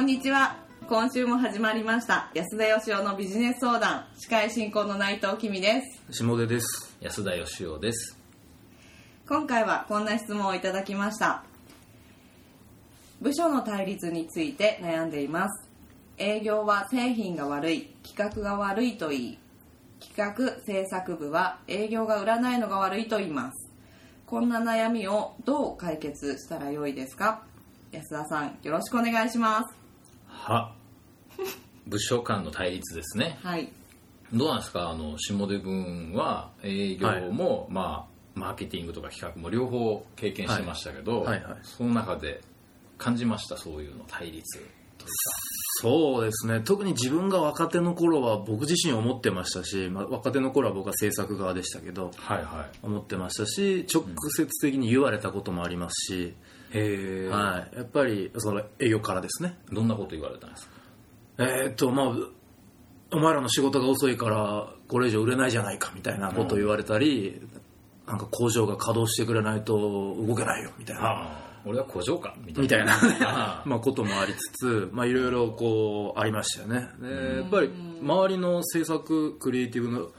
こんにちは。今週も始まりました。安田義雄のビジネス相談。司会進行の内藤君です。下出です。安田義雄です。今回はこんな質問をいただきました。部署の対立について悩んでいます。営業は製品が悪い。企画が悪いと言い。企画制作部は営業が売らないのが悪いと言います。こんな悩みをどう解決したらよいですか？安田さんよろしくお願いしますは。部署間の対立ですね。はい。どうなんですか？あの下出君は営業も、まあマーケティングとか企画も両方経験してましたけど、はい。はい。はい。その中で感じました？そういうの対立というそうですね。特に自分が若手の頃は僕自身思ってましたし、まあ、若手の頃は僕は制作側でしたけどかはいはい。思ってましたし直接的に言われたこともありますし、はい、やっぱりその営業からですね。どんなこと言われたんですか？えーっとまあお前らの仕事が遅いからこれ以上売れないじゃないかみたいなことを言われたり、なんか工場が稼働してくれないと動けないよみたいな。俺は工場かみたいな。まあこともありつつ、まあいろいろこうありましたよね。でやっぱり周りの制作クリエイティブの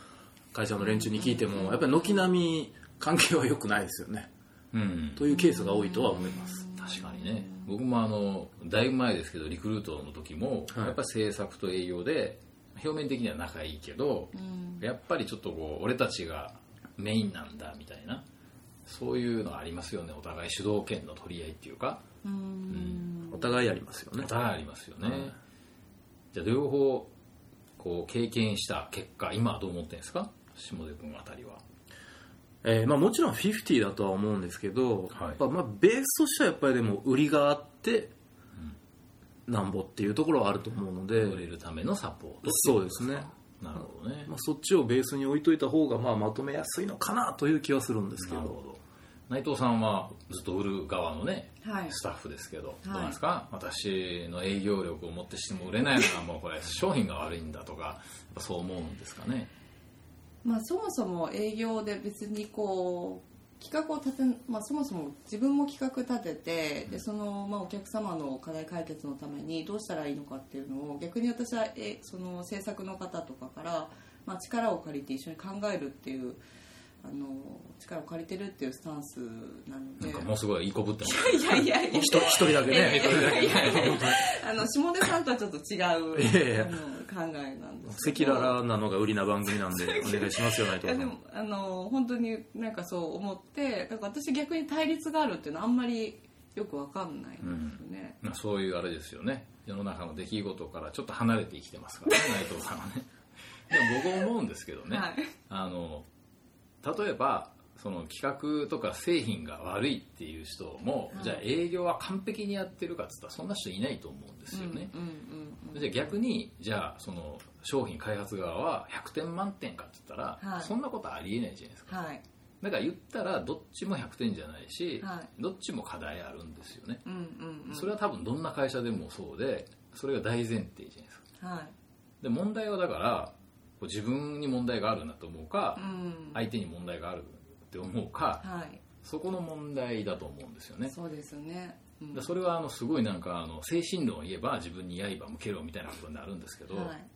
会社の連中に聞いても、やっぱり軒並み関係は良くないですよね。うん。というケースが多いとは思います。確かにね。僕もあのだいぶ前ですけどリクルートの時も、はい。やっぱり制作と営業で表面的には仲いいけど、やっぱりちょっとこう俺たちがメインなんだみたいなそういうのありますよね。お互い主導権の取り合いっていうか。お互いありますよね。お。互いありますよね、はい。じゃあ両方こう経験した結果今はどう思ってるんですか？下出君あたりはえーまあもちろん50だとは思うんですけど、はい。やっぱまあベースとしてはやっぱりでも売りがあって、なんぼっていうところはあると思うので、売れるためのサポートそうですね。なるほどね、まあ、そっちをベースに置いといた方がまあまとめやすいのかなという気はするんですけど。なるほど。内藤さんはずっと売る側のね、はい。スタッフですけど、い。どうなんですか？私の営業力をもってしても売れないのはもうこれ商品が悪いんだとかやっぱそう思うんですかね？まあ、そもそも営業で別にこう企画を立て、まあ、そもそも自分も企画立ててでその、まあ、お客様の課題解決のためにどうしたらいいのかっていうのを逆に私はえその制作の方とかから、まあ、力を借りて一緒に考えるっていうあの力を借りてるっていうスタンスなので。なんかもうすごいいいこぶってますいやいやいや一人だけね。あの下出さんとはちょっと違う。いやいや考えなんです赤裸々なのが売りな番組なんで お願いしますよ内いやで藤さんもあの本当になんかそう思ってなんか私逆に対立があるっていうのはあんまりよくわかんないんですよね、まあそういうあれですよね。世の中の出来事からちょっと離れて生きてますからね 内藤さんはね。でも僕思うんですけどね、はい。あの例えばその企画とか製品が悪いっていう人も、はい。じゃあ営業は完璧にやってるかっつったらそんな人いないと思うんですよね、うんうんうんじゃあ逆にじゃあその商品開発側は100点満点かって言ったら、はい。そんなことありえないじゃないですか。はい。だから言ったらどっちも100点じゃないし、はい。どっちも課題あるんですよね、うんうんうん。それは多分どんな会社でもそうでそれが大前提じゃないですか。はい。で問題はだから自分に問題があるなと思うか、うん。相手に問題があるって思うか、はい。そこの問題だと思うんですよね。そうですよね、うん。でそれはあのすごいなんかあの精神論を言えば自分に刃向けろみたいなことになるんですけど、はい。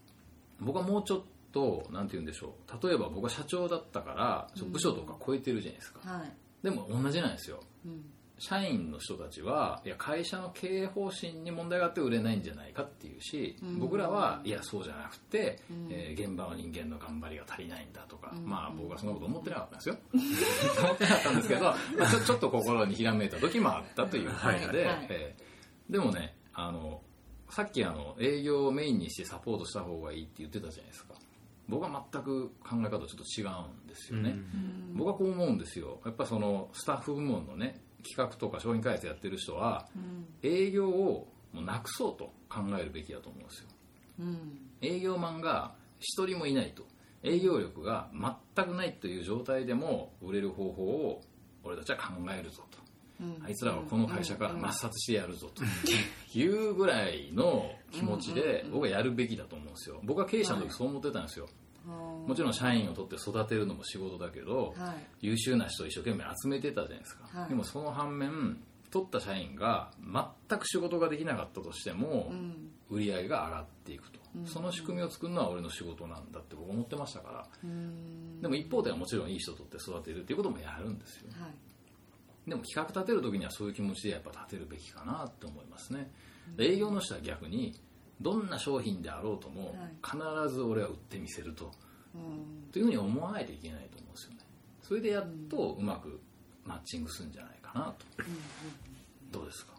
僕はもうちょっとなんて言うんでしょう。例えば僕は社長だったから部署とか超えてるじゃないですか、はい。でも同じなんですよ。うん社員の人たちはいや会社の経営方針に問題があって売れないんじゃないかっていうし、うん。僕らはいやそうじゃなくて、うん。えー現場は人間の頑張りが足りないんだとか、うん。まあ僕はそんなこと思ってなかったんですよ。思ってなかったんですけど、まあ、ちょちょっと心にひらめいた時もあったという感じで、はい。はい。えーでもねあのさっきあの営業をメインにしてサポートした方がいいって言ってたじゃないですか。僕は全く考え方ちょっと違うんですよね、うん。僕はこう思うんですよ。やっぱそのスタッフ部門のね企画とか商品開発やってる人はうん。営業をもうなくそうと考えるべきだと思うんですよ。うん。営業マンが一人もいないと。営業力が全くないという状態でも売れる方法を俺たちは考えるぞと。うん。あいつらはこの会社から抹殺してやるぞと。いうぐらいの気持ちで僕はやるべきだと思うんですよ。僕は経営者の時そう思ってたんですよもちろん社員を取って育てるのも仕事だけどはい。優秀な人を一生懸命集めてたじゃないですか、はい。でもその反面取った社員が全く仕事ができなかったとしても、うん。売り上げが上がっていくと、うん。その仕組みを作るのは俺の仕事なんだって僕思ってましたから。うん。でも一方ではもちろんいい人とって育てるっていうこともやるんですよ。はい。でも企画立てる時にはそういう気持ちでやっぱ立てるべきかなって思いますね、で営業の人は逆にどんな商品であろうとも必ず俺は売ってみせると。うん。というふうに思わないといけないと思うんですよね。それでやっとうまくマッチングするんじゃないかなと。どうですか？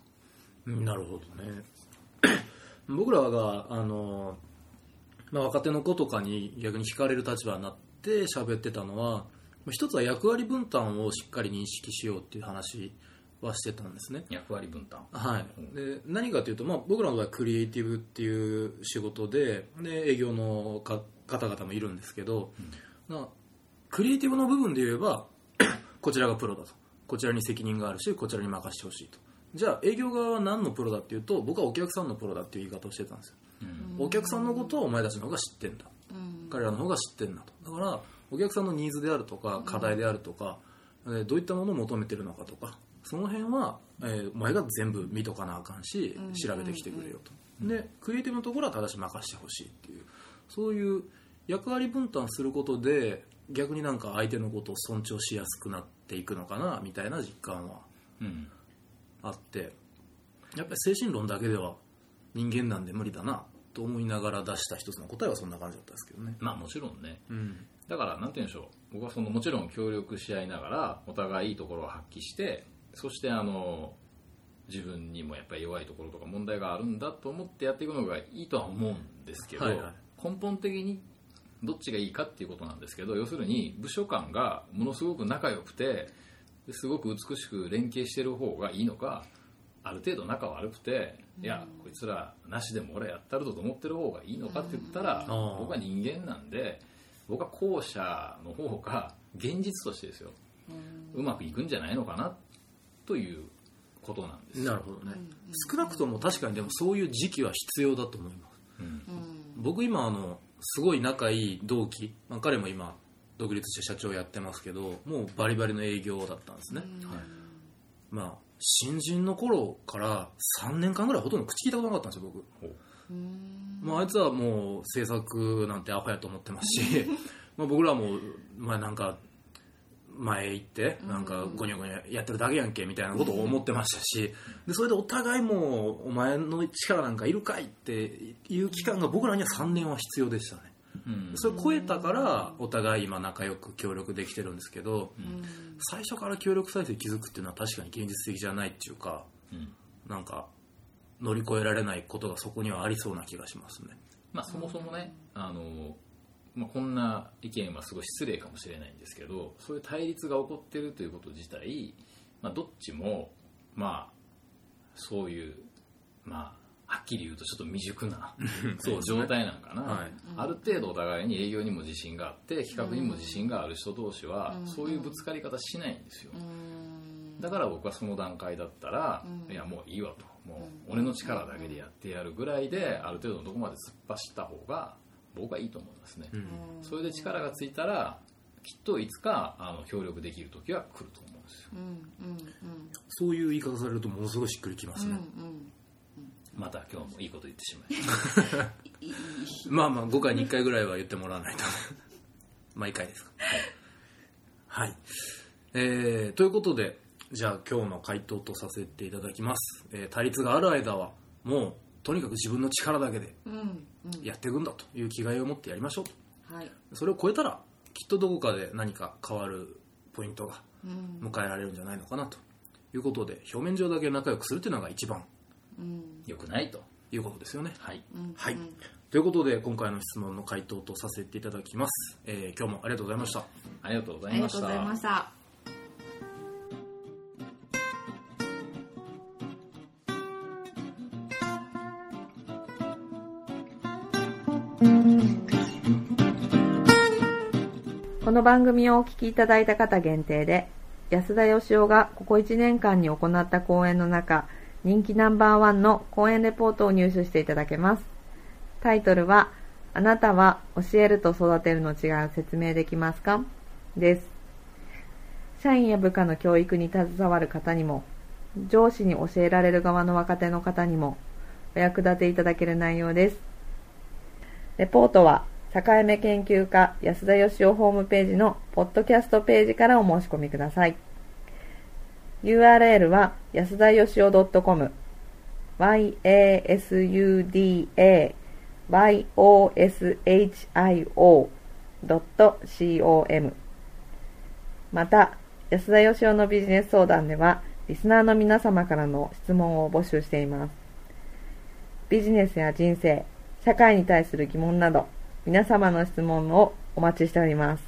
うんなるほどね。僕らがあの、まあ、若手の子とかに逆に惹かれる立場になって喋ってたのはまあ一つは役割分担をしっかり認識しようっていう話はしてたんですね。役割分担。はい、で何かというと、まあ、僕らの場合クリエイティブっていう仕事でで営業のか方々もいるんですけど、なクリエイティブの部分で言えば こちらがプロだと。こちらに責任があるしこちらに任せてほしいと。じゃあ営業側は何のプロだっていうと僕はお客さんのプロだっていう言い方をしてたんですよ、お客さんのことをお前たちの方が知ってんだ。うん。彼らの方が知ってんだと。だからお客さんのニーズであるとか課題であるとか、えーどういったものを求めてるのかとかその辺は、えーお前が全部見とかなあかんしうん調べてきてくれよと、でクリエイティブのところはただし任せてほしいっていう。そういう役割分担することで逆になんか相手のことを尊重しやすくなっていくのかなみたいな実感はうん。あって。やっぱり精神論だけでは人間なんで無理だなと思いながら出した一つの答えはそんな感じだったんですけどね。まあもちろんね。うん。だからなんて言うんでしょう。僕はそのもちろん協力し合いながらお互いいいところを発揮してそしてあの自分にもやっぱり弱いところとか問題があるんだと思ってやっていくのがいいとは思うんですけど、はいはい。根本的にどっちがいいかっていうことなんですけど要するに部署間がものすごく仲良くてですごく美しく連携してる方がいいのかある程度仲悪くて、いやこいつらなしでも俺やったるぞと思ってる方がいいのかって言ったら、僕は人間なんで僕は後者の方が現実としてですよ。うまくいくんじゃないのかなということなんですよ。なるほどね、少なくとも確かにでもそういう時期は必要だと思います。うん。僕今あのすごい仲いい同期、まあ、彼も今独立して社長やってますけどもうバリバリの営業だったんですね、まあ新人の頃から3年間ぐらいほとんど口聞いたことなかったんですよ僕。まあ、あいつはもう制作なんてアホやと思ってますし まあ僕らも、まあ、なんか前行ってなんかゴニョゴニョやってるだけやんけみたいなことを思ってましたしでそれでお互いもうお前の力なんかいるかいっていう期間が僕らには3年は必要でしたね。うん。それを超えたからお互い今仲良く協力できてるんですけど最初から協力体制築くっていうのは確かに現実的じゃないっていうかうん。なんか乗り越えられないことがそこにはありそうな気がしますね。まあ、そもそもねあの、まあ、こんな意見はすごい失礼かもしれないんですけどそういう対立が起こってるということ自体、まあ、どっちも、まあ、そういう、まあ、はっきり言うとちょっと未熟なそう状態なんかな、はい。ある程度お互いに営業にも自信があって企画にも自信がある人同士はそういうぶつかり方しないんですよ、だから僕はその段階だったら、いやもういいわと。もう俺の力だけでやってやるぐらいである程度のとこまで突っ走った方が僕はいいと思いますね、うん。それで力がついたらきっといつかあの協力できる時は来ると思うんですよ。そういう言い方されるとものすごいしっくりきますね、また今日もいいこと言ってしまいま あまあ5回に1回ぐらいは言ってもらわないと 毎回ですか。はい、えーということでじゃあ今日の回答とさせていただきます、えー対立がある間はもうとにかく自分の力だけでやっていくんだという気概を持ってやりましょうと。はい。それを超えたらきっとどこかで何か変わるポイントが迎えられるんじゃないのかなと。いうことで表面上だけ仲良くするっていうのが一番よくないということですよね。はい、はい、ということで今回の質問の回答とさせていただきます、えー今日もありがとうございました。ありがとうございましたこの番組をお聞きいただいた方限定で安田義雄がここ1年間に行った講演の中人気ナンバーワンの講演レポートを入手していただけますタイトルは「あなたは教えると育てるの違う説明できますか?」です社員や部下の教育に携わる方にも上司に教えられる側の若手の方にもお役立ていただける内容です。レポートは境目研究家安田義雄ホームページのポッドキャストページからお申し込みください。URL は安田義雄 .com yasudayoshio.com また、安田義雄のビジネス相談では、リスナーの皆様からの質問を募集しています。ビジネスや人生、社会に対する疑問など、皆様の質問をお待ちしております。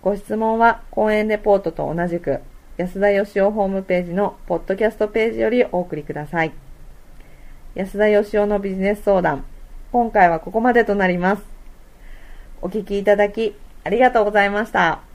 ご質問は、講演レポートと同じく、安田義雄ホームページのポッドキャストページよりお送りください。安田義雄のビジネス相談、今回はここまでとなります。お聞きいただき、ありがとうございました。